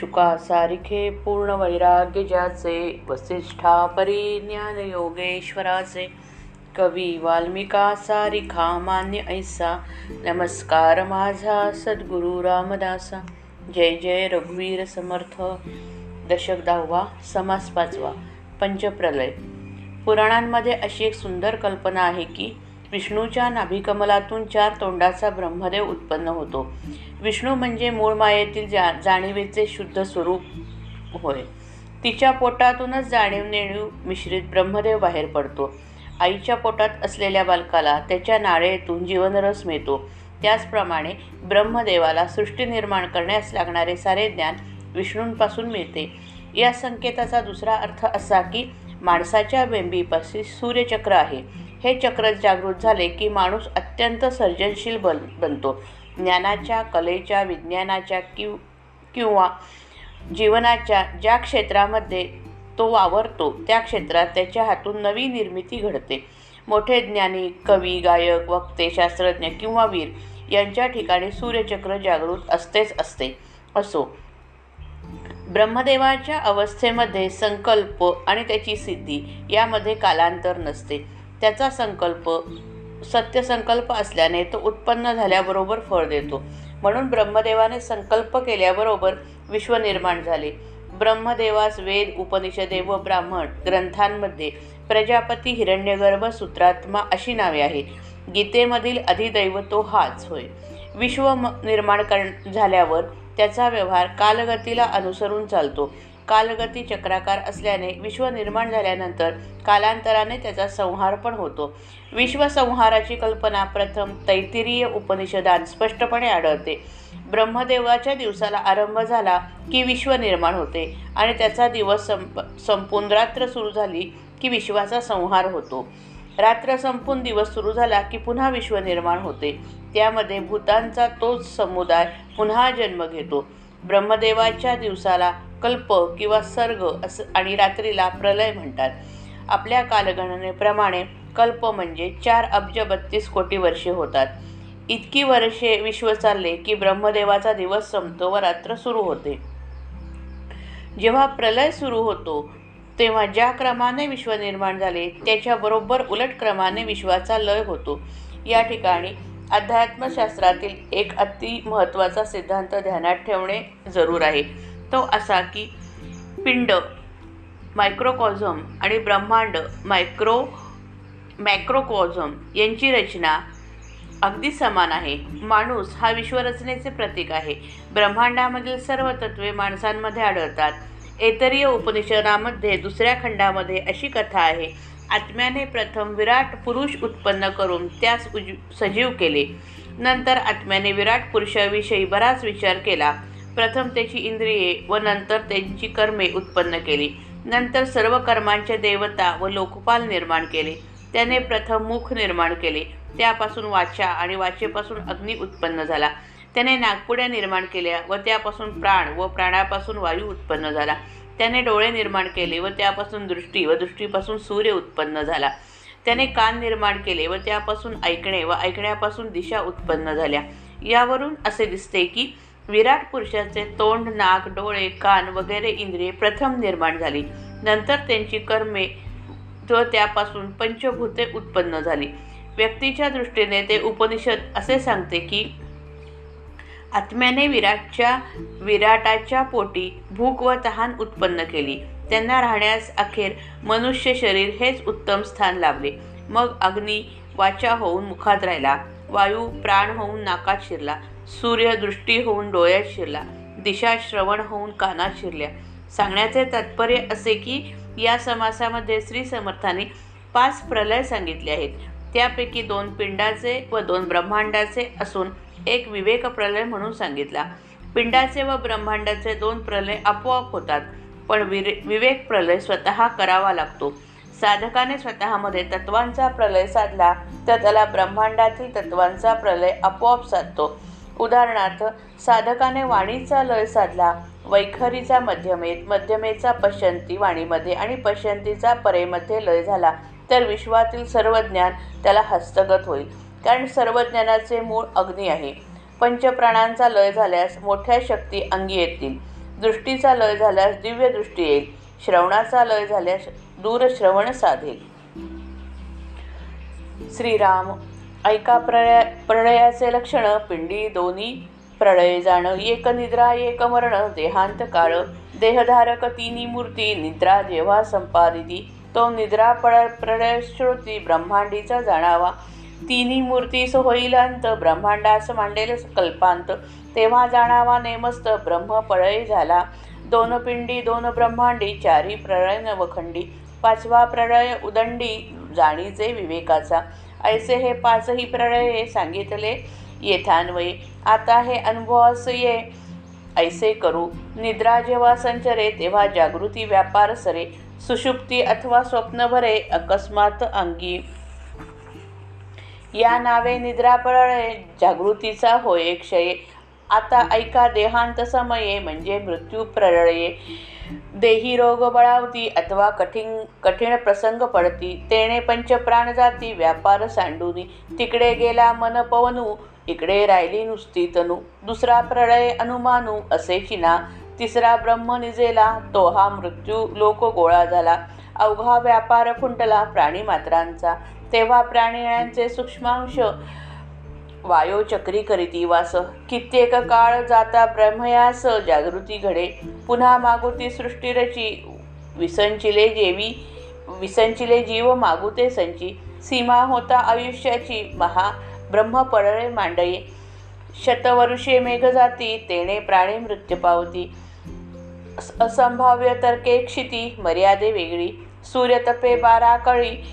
शुका सारिखे पूर्ण वैराग्य ज्याचे वसिष्ठा परी ज्ञान योगेश्वराचे कवी वाल्मिका सारिखा मान्य ऐसा नमस्कार माझा सद्गुरु रामदासा जय जय रघुवीर समर्थ. दशक दहावा समास पाचवा पंचप्रलय. पुराणांमध्ये अशी एक सुंदर कल्पना आहे की विष्णूच्या नाभिकमलातून चार तोंडाचा ब्रह्मदेव उत्पन्न होतो. विष्णू म्हणजे मूळ मायेतील जा जाणीवेचे शुद्ध स्वरूप होय. तिच्या पोटातूनच जाणीव नेणीव मिश्रित ब्रह्मदेव बाहेर पडतो. आईच्या पोटात असलेल्या बालकाला त्याच्या नाळेतून जीवनरस मिळतो. त्याचप्रमाणे ब्रह्मदेवाला सृष्टी निर्माण करण्यास लागणारे सारे ज्ञान विष्णूंपासून मिळते. या संकेताचा दुसरा अर्थ असा की माणसाच्या बेंबीपाशी सूर्यचक्र आहे. हे चक्र जागृत झाले की माणूस अत्यंत सर्जनशील बन बनतो. ज्ञानाच्या कलेच्या विज्ञानाच्या किव किंवा जीवनाच्या ज्या क्षेत्रामध्ये तो वावरतो त्या क्षेत्रात त्याच्या हातून नवी निर्मिती घडते. मोठे ज्ञानी कवी गायक वक्ते शास्त्रज्ञ किंवा वीर यांच्या ठिकाणी सूर्यचक्र जागृत असतेच असते. असो. ब्रह्मदेवाच्या अवस्थेमध्ये संकल्प आणि त्याची सिद्धी यामध्ये कालांतर नसते. त्याचा संकल्प सत्यसंकल्प असल्याने तो उत्पन्न झाल्याबरोबर फळ देतो. म्हणून ब्रह्मदेवाने संकल्प केल्याबरोबर विश्व निर्माण झाले. ब्रह्मदेवास वेद उपनिषदे व ब्राह्मण ग्रंथांमध्ये प्रजापती हिरण्यगर्भ सूत्रात्मा अशी नावे आहेत. गीतेमधील अधिदैव तो हाच होय. विश्व निर्माण कर झाल्यावर त्याचा व्यवहार कालगतीला अनुसरून चालतो. कालगती चक्राकार असल्याने विश्व निर्माण झाल्यानंतर कालांतराने त्याचा संहार पण होतो. विश्वसंहाराची कल्पना प्रथम तैतिरीय उपनिषदात स्पष्टपणे आढळते. ब्रह्मदेवाच्या दिवसाला आरंभ झाला की विश्व निर्माण होते आणि त्याचा दिवस संप संपून रात्र सुरू झाली की विश्वाचा संहार होतो. रात्र संपून दिवस सुरू झाला की पुन्हा विश्व निर्माण होते. त्यामध्ये भूतांचा तोच समुदाय पुन्हा जन्म घेतो. ब्रह्मदेवाच्या दिवसाला कल्प किंवा सर्ग असं आणि रात्रीला प्रलय म्हणतात. आपल्या कालगणनेप्रमाणे कल्प म्हणजे चार अब्ज बत्तीस कोटी वर्षे होतात. इतकी वर्षे विश्व चालले की ब्रह्मदेवाचा दिवस संपतो व रात्र सुरू होते. जेव्हा प्रलय सुरू होतो तेव्हा ज्या क्रमाने विश्व निर्माण झाले त्याच्याबरोबर उलट क्रमाने विश्वाचा लय होतो. या ठिकाणी अध्यात्मशास्त्रातील एक अति महत्त्वाचा सिद्धांत ध्यानात ठेवणे जरूर आहे. तो असा की पिंड मायक्रोकॉझम आणि ब्रह्मांड मायक्रो मॅक्रोकॉझम यांची रचना अगदी समान आहे. माणूस हा विश्वरचनेचे प्रतीक आहे. ब्रह्मांडामधील सर्व तत्वे माणसांमध्ये आढळतात. एतरीय उपनिषदामध्ये दुसऱ्या खंडामध्ये अशी कथा आहे आत्म्याने प्रथम विराट पुरुष उत्पन्न करून त्यास उज सजीव केले. नंतर आत्म्याने विराट पुरुषाविषयी बराच विचार केला. प्रथम त्याची इंद्रिये व नंतर त्यांची कर्मे उत्पन्न केली. नंतर सर्व कर्मांचे देवता व लोकपाल निर्माण केले. त्याने प्रथम मुख निर्माण केले. त्यापासून वाचा आणि वाचेपासून अग्नी उत्पन्न झाला. त्याने नागपुड्या निर्माण केल्या व त्यापासून प्राण व प्राणापासून वायू उत्पन्न झाला. त्याने डोळे निर्माण केले व त्यापासून दृष्टी व दृष्टीपासून सूर्य उत्पन्न झाला. त्याने कान निर्माण केले व त्यापासून ऐकणे व ऐकण्यापासून दिशा उत्पन्न झाल्या. यावरून असे दिसते की विराट पुरुषाचे तोंड नाक डोळे कान वगैरे इंद्रिये प्रथम निर्माण झाली. नंतर त्यांची कर्मे व त्यापासून पंचभूते उत्पन्न झाली. व्यक्तीच्या दृष्टीने ते उपनिषद असे सांगते की आत्म्याने विराटच्या विराटाच्या पोटी भूक व तहान उत्पन्न केली. त्यांना राहण्यास अखेर मनुष्य शरीर हेच उत्तम स्थान लाभले. मग अग्नी वाचा होऊन मुखात राहिला. वायू प्राण होऊन नाकात शिरला. सूर्यदृष्टी होऊन डोळ्यात शिरला. दिशा श्रवण होऊन कानात शिरल्या. सांगण्याचे तात्पर्य असे की या समासामध्ये श्री समर्थाने पाच प्रलय सांगितले आहेत. त्यापैकी दोन पिंडाचे व दोन ब्रह्मांडाचे असून एक विवेक प्रलय म्हणून सांगितला. पिंडाचे व ब्रह्मांडाचे दोन प्रलय आपोआप होतात पण विरे विवेक प्रलय स्वतः करावा लागतो. साधकाने स्वतःमध्ये तत्वांचा प्रलय साधला तर त्याला ब्रह्मांडातील तत्वांचा प्रलय आपोआप साधतो. उदाहरणार्थ साधकाने वाणीचा लय साधला वैखरीचा मध्यमेत मध्यमेचा पश्यंती वाणीमध्ये आणि पश्यंतीचा परेमध्ये लय झाला तर विश्वातील सर्व ज्ञान त्याला हस्तगत होईल. कारण सर्व ज्ञानाचे मूळ अग्नी आहे. पंचप्राणांचा लय झाल्यास मोठ्या शक्ती अंगी येतील. दृष्टीचा लय झाल्यास दिव्य दृष्टी येईल. श्रवणाचा लय झाल्यास दूरश्रवण साधेल. श्रीराम ऐका प्रळय प्रणयाचे लक्षण पिंडी दोन्ही प्रळय जाण एक निद्रा एक मरण देहांत काळ देहधारक तिन्ही मूर्ती निद्रा जेव्हा संपादिती तो निद्रा प्र प्रळय श्रोती ब्रह्मांडीचा जाणावा. तिन्ही मूर्तीस होईल अंत ब्रह्मांडास मांडेल कल्पांत तेव्हा जाणावा नेमस्त ब्रह्म प्रळय झाला. दोन पिंडी दोन ब्रह्मांडी चारी प्रळय नवखंडी पाचवा प्रळय उदंडी जाणीचे विवेकाचा. ऐसे हे पाचही प्रळये सांगितले येथान्वये आता हे अनुभवास ये. ऐसे करू. निद्रा जेव्हा संचरे तेव्हा जागृती व्यापार सरे. सुषुप्ती अथवा स्वप्न भरे अकस्मात अंगी. या नावे निद्रा प्रळय जागृतीचा होय क्षय. आता ऐका देहांत समये म्हणजे मृत्यू प्रळये देही रोग बळावती अथवा कठीण कठीण प्रसंग पडती तेणे पंचप्राण जाती व्यापार सांडूनी तिकडे गेला मन पवनू इकडे राहिली नुसती तनू दुसरा प्रळय अनुमानू असे चिना तिसरा ब्रह्म निजेला तो हा मृत्यू लोक गोळा झाला अवघा व्यापार खुंटला प्राणी मात्रांचा तेव्हा प्राण्यांचे सूक्ष्मांश वायोचक्री करीती वास. कित्येक काळ जाता ब्रह्मयास जागृती घडे. पुन्हा मागुती सृष्टीरची विसंचिले जेवी विसंचिले जीव मागुते संची. सीमा होता आयुष्याची महा ब्रह्म पडळे मांडये. शतवरुषे मेघ जाती तेणे प्राणी मृत्यू पावती. असंभाव्य तर्के क्षिती मर्यादे वेगळी. सूर्यतपे बारा कळी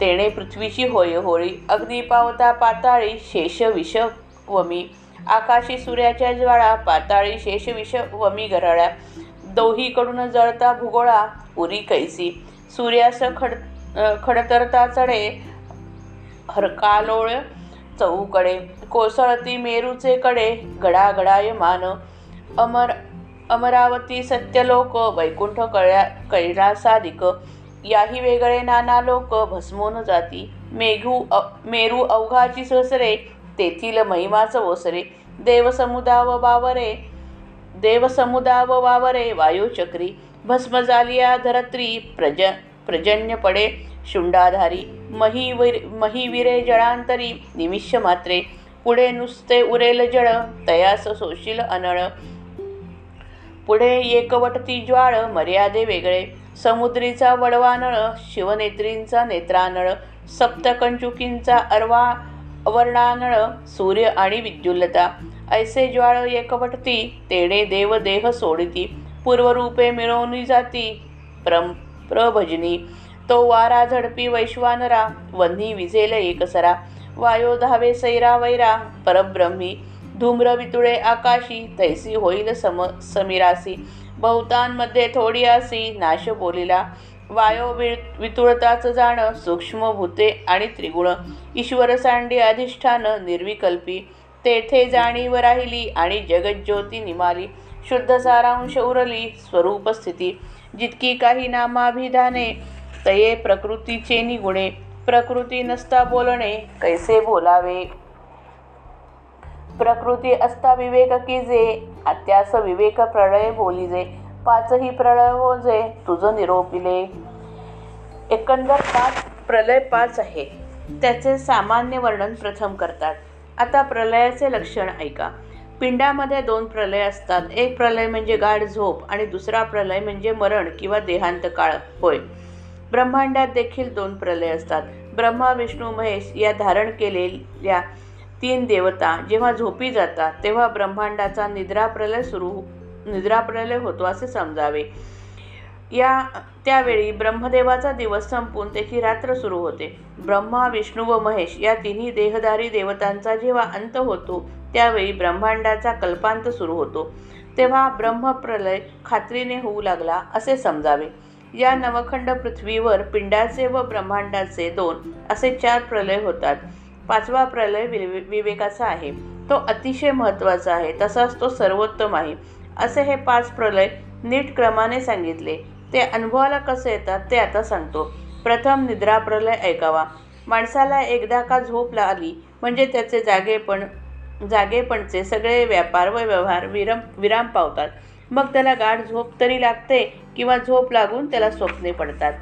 तेणे पृथ्वीची होय होळी अग्नी पावता पाताळी शेष विष वमी आकाशी सूर्याच्या ज्वाळा पाताळी शेष विष वमी गराळ्या. दोहीकडून जळता भूगोळा उरी कैसी. सूर्यास खड खडतरता चढे हरकालोळ चौकडे. कोसळती मेरूचे कडे गडागडाय मान अमर अमरावती सत्यलोक वैकुंठ कळ्या कैलासाधिक. याही वेगळे नाना लोक भस्मोन जाती. मेघू मेरू अवघाची ससरे तेथील महिमाच ओसरे. देवसमुदाव वावरे देवसमुदाव वावरे वायुचक्री. भस्म झालिया धरत्री प्रज प्रजन्य पडे शुंडाधारी महिवीर महिविरे जळांतरी निमिष मात्रे. पुढे नुसते उरेल जळ तयास सोशील अनळ. पुढे एकवटती ज्वाळ मर्यादे वेगळे. समुद्रीचा वडवानळ शिवनेत्रींचा नेत्रानळ सप्तकंचुकींचा अर्वा अवर्णानळ सूर्य आणि विद्युल्लता. ऐसे ज्वाळ एकवटती तेणे देव देह सोडिती. पूर्वरूपे मिळवणी जाती प्रम प्रभजनी. तो वारा झडपी वैश्वानरा वन्ही विझेल एकसरा. वायो धावे सैरा वैरा परब्रह्मी. धूम्र वितुळे आकाशी तैसी होईल सम समीरासी. बहुतांमध्ये थोडी असी नाश बोलिला वायो वि वितुळताच जाणं सूक्ष्म भूते आणि त्रिगुण. ईश्वर सांडी अधिष्ठान निर्विकल्पी. तेथे जाणीव राहिली आणि जगज्योती निमाली. शुद्ध सारांश उरली स्वरूप स्थिती. जितकी काही नामाभिधाने तये प्रकृतीचे निगुणे. प्रकृती नसता बोलणे कैसे बोलावे? प्रकृती असता विवेक की जे अत्यास विवेक प्रळय बोलिजे पाचही प्रळय हो जे तुझं निरोपिले. एकंदर पाच प्रलय पाच आहे. त्याचे सामान्य वर्णन प्रथम करतात. आता प्रलयाचे लक्षण ऐका. पिंडामध्ये दोन प्रलय असतात. एक प्रलय म्हणजे गाढ झोप आणि दुसरा प्रलय म्हणजे मरण किंवा देहांत काळ. होय. ब्रह्मांडात देखील दोन प्रलय असतात. ब्रह्मा विष्णू महेश या धारण केलेल्या तीन देवता जेव्हा झोपी जातात तेव्हा ब्रह्मांडाचा निद्राप्रलय सुरू हो, निद्राप्रलय होतो असे समजावे. या त्यावेळी ब्रह्मदेवाचा दिवस संपून त्याची रात्र सुरू होते. ब्रह्मा विष्णू व महेश या तिन्ही देहधारी देवतांचा जेव्हा अंत होतो त्यावेळी ब्रह्मांडाचा कल्पांत सुरू होतो. तेव्हा ब्रह्मप्रलय खात्रीने होऊ लागला असे समजावे. या नवखंड पृथ्वीवर पिंडाचे व ब्रह्मांडाचे दोन असे चार प्रलय होतात. पाचवा प्रलय विवे विवेकाचा आहे. तो अतिशय महत्त्वाचा आहे. तसाच तो सर्वोत्तम आहे. असे हे पाच प्रलय नीट क्रमाने सांगितले. ते अनुभवाला कसे येतात ते आता सांगतो. प्रथम निद्रा प्रलय ऐकावा. माणसाला एकदा का झोप लागली म्हणजे त्याचे जागेपण जागेपणचे सगळे व्यापार व व्यवहार विरम विराम पावतात. मग त्याला गाढ झोप तरी लागते किंवा झोप लागून त्याला स्वप्ने पडतात.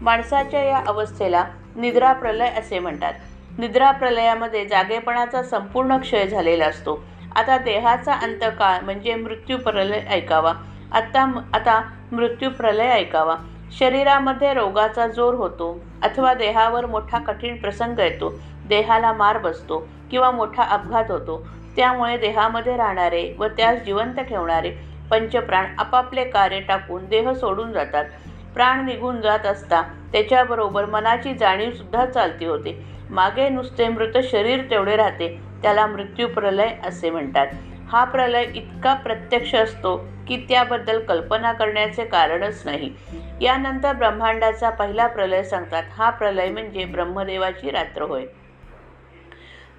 माणसाच्या या अवस्थेला निद्रा प्रलय असे म्हणतात. निद्रा प्रलयामध्ये जागेपणाचा संपूर्ण क्षय झालेला असतो. आता देहाचा अंतकाळ म्हणजे मृत्यू प्रलय ऐकावा. आता आता मृत्यू प्रलय ऐकावा. शरीरामध्ये रोगाचा जोर होतो अथवा देहावर मोठा कठीण प्रसंग येतो. देहाला मार बसतो किंवा मोठा अपघात होतो. त्यामुळे देहामध्ये राहणारे व त्यास जिवंत ठेवणारे पंचप्राण आपापले कार्य टाकून देह सोडून जातात. प्राण निघून जात असता त्याच्याबरोबर मनाची जाणीवसुद्धा चालती होते. मागे नुसते मृत शरीर तेवढे राहते त्याला मृत्यू प्रलय असे म्हणतात. हा प्रलय इतका प्रत्यक्ष असतो की त्याबद्दल कल्पना करण्याचे कारणच नाही. यानंतर ब्रह्मांडाचा पहिला प्रलय सांगतात. हा प्रलय म्हणजे ब्रह्मदेवाची रात्र होय.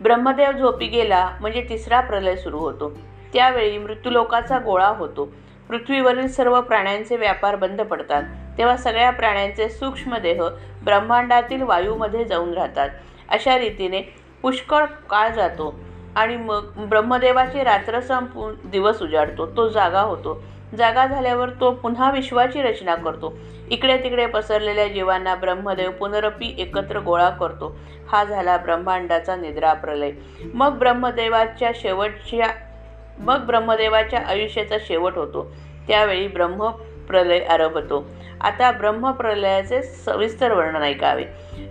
ब्रह्मदेव झोपी गेला म्हणजे तिसरा प्रलय सुरू होतो. त्यावेळी मृत्यूलोकाचा गोळा होतो. पृथ्वीवरील सर्व प्राण्यांचे व्यापार बंद पडतात. तेव्हा सगळ्या प्राण्यांचे सूक्ष्मदेह ब्रह्मांडातील वायूमध्ये जाऊन राहतात. अशा रीतीने पुष्कळ काळ जातो आणि मग ब्रह्मदेवाची रात्र संपून दिवस उजाडतो तो जागा होतो. जागा झाल्यावर तो पुन्हा विश्वाची रचना करतो. इकडे तिकडे पसरलेल्या जीवांना ब्रह्मदेव पुनरपी एकत्र गोळा करतो. हा झाला ब्रह्मांडाचा निद्रा प्रलय. मग ब्रह्मदेवाच्या शेवटच्या मग ब्रह्मदेवाच्या आयुष्याचा शेवट होतो. त्यावेळी ब्रह्म प्रलय आरंभतो. आता ब्रह्मप्रलयाचे सविस्तर वर्णन ऐकावे.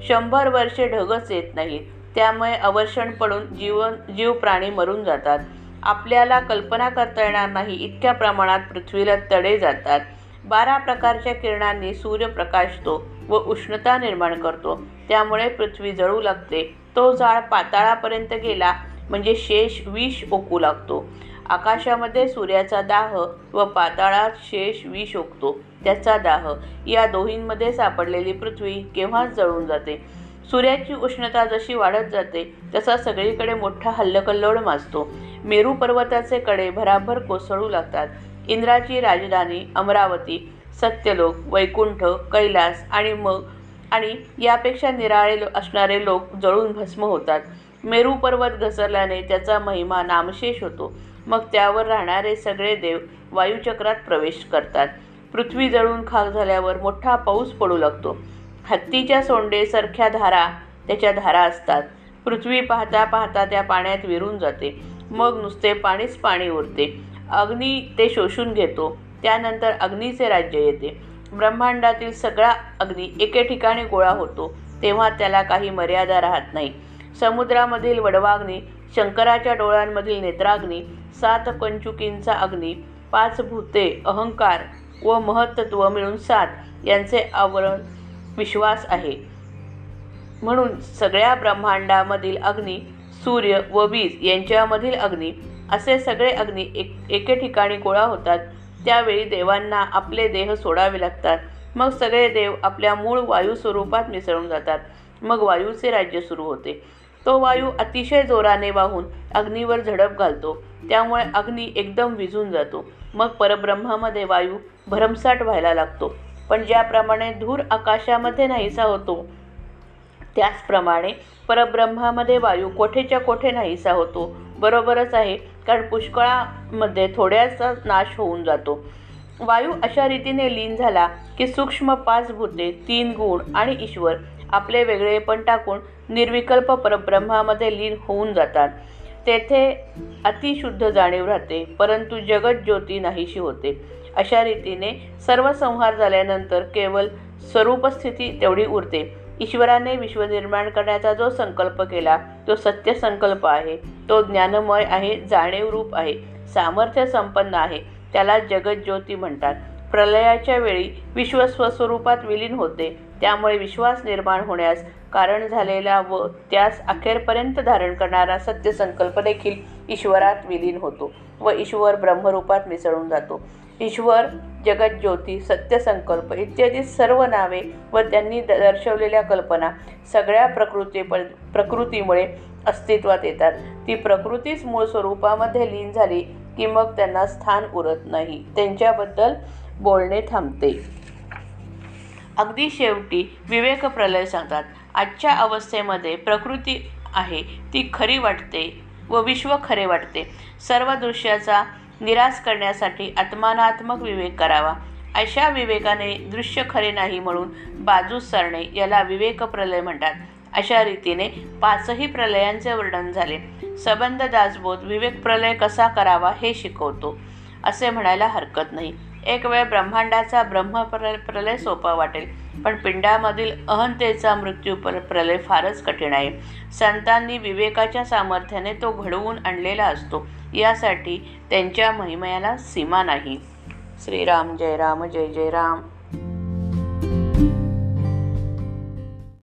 शंभर वर्षे ढगच येत नाहीत. त्यामुळे अवर्षण पडून जीवन जीव प्राणी मरून जातात. आपल्याला कल्पना करता येणार नाही इतक्या प्रमाणात पृथ्वीला तडे जातात. बारा प्रकारच्या किरणांनी सूर्य प्रकाशतो व उष्णता निर्माण करतो. त्यामुळे पृथ्वी जळू लागते. तो जाळ पाताळापर्यंत गेला म्हणजे शेष विष ओकू लागतो. आकाशामध्ये सूर्याचा दाह व पाताळात शेष विष ओकतो त्याचा दाह. या दोहींमध्ये सापडलेली पृथ्वी केव्हाच जळून जाते? सूर्याची उष्णता जशी वाढत जाते तसा सगळीकडे मोठा हल्लकल्लोळ माजतो. मेरू पर्वताचे कडे भराभर कोसळू लागतात. इंद्राची राजधानी अमरावती सत्यलोक वैकुंठ कैलास आणि मग आणि यापेक्षा निराळे असणारे लोक जळून भस्म होतात. मेरू पर्वत घसरल्याने त्याचा महिमा नामशेष होतो. मग त्यावर राहणारे सगळे देव वायुचक्रात प्रवेश करतात. पृथ्वी जळून खाक झाल्यावर मोठा पाऊस पडू लागतो. हत्तीच्या सोंडेसारख्या धारा त्याच्या धारा असतात. पृथ्वी पाहता पाहता त्या पाण्यात विरून जाते. मग नुसते पाणीच पाणी उरते. अग्नी ते शोषून घेतो. त्यानंतर अग्नीचे राज्य येते. ब्रह्मांडातील सगळा अग्नी एके ठिकाणी गोळा होतो. तेव्हा त्याला काही मर्यादा राहत नाही. समुद्रामधील वडवाग्नी शंकराच्या डोळ्यांमधील नेत्राग्नी सात पंचुकींचा अग्नी पाच भूते अहंकार व महत्त्व मिळून सात यांचे आवरण विश्वास आहे. म्हणून सगळ्या ब्रह्मांडामधील अग्नी सूर्य व वीज यांच्यामधील अग्नी असे सगळे अग्नी एक एके ठिकाणी गोळा होतात. त्यावेळी देवांना आपले देह सोडावे लागतात. मग सगळे देव आपल्या मूळ वायू स्वरूपात मिसळून जातात. मग वायूचे राज्य सुरू होते. तो वायू अतिशय जोराने वाहून अग्नीवर झडप घालतो. त्यामुळे अग्नी एकदम विझून जातो. मग परब्रह्मामध्ये वायू भरमसाट व्हायला लागतो. पण ज्याप्रमाणे धूर आकाशामध्ये नाहीसा होतो त्याचप्रमाणे परब्रह्मामध्ये वायू कोठेच्या कोठे नाहीसा होतो. बरोबरच आहे कारण पुष्कळामध्ये थोड्याचा नाश होऊन जातो. वायू अशा रीतीने लीन झाला की सूक्ष्म पाच भूते तीन गुण आणि ईश्वर आपले वेगळेपण टाकून निर्विकल्प परब्रह्मामध्ये लीन होऊन जातात. तेथे अतिशुद्ध जाणीव राहते परंतु जगत ज्योती नाहीशी होते. अशा रीतीने सर्व संहार झाल्यानंतर केवळ स्वरूपस्थिती तेवढी उरते. ईश्वराने विश्व निर्माण करण्याचा जो संकल्प केला तो सत्य संकल्प आहे. तो ज्ञानमय आहे जाणीवरूप आहे सामर्थ्य संपन्न आहे त्याला जगज्योती म्हणतात. प्रलयाच्या वेळी विश्व स्वस्वरूपात विलीन होते. त्यामुळे विश्वास निर्माण होण्यास कारण झालेला व त्यास अखेरपर्यंत धारण करणारा सत्यसंकल्प देखील ईश्वरात विलीन होतो व ईश्वर ब्रह्मरूपात मिसळून जातो. ईश्वर जगज्योती सत्यसंकल्प इत्यादी सर्व नावे व त्यांनी दर्शवलेल्या कल्पना सगळ्या प्रकृती प्रकृतीमुळे अस्तित्वात येतात. ती प्रकृतीच मूळ स्वरूपामध्ये लीन झाली की मग त्यांना स्थान उरत नाही. त्यांच्याबद्दल बोलणे थांबते. अगदी शेवटी विवेक प्रलय सांगतात आजच्या अवस्थेमध्ये प्रकृती आहे ती खरी वाटते व विश्व खरे वाटते. सर्व दृश्याचा निराश करण्यासाठी आत्मानात्मक विवेक करावा. अशा विवेकाने दृश्य खरे नाही म्हणून बाजूस सरणे याला विवेक प्रलय म्हणतात. अशा रीतीने पाचही प्रलयांचे वर्णन झाले. सबंध दासबोध विवेक प्रलय कसा करावा हे शिकवतो. असे म्हणायला हरकत नाही. एक वेळ ब्रह्मांडाचा ब्रह्म प्र प्रलय सोपा वाटेल पण पिंडामधील अहंतेचा मृत्यू प्र प्रलय फारच कठीण आहे. संतांनी विवेकाच्या सामर्थ्याने तो घडवून आणलेला असतो. यासाठी त्यांच्या महिमयाला सीमा नाही. श्रीराम जय राम जय जय राम.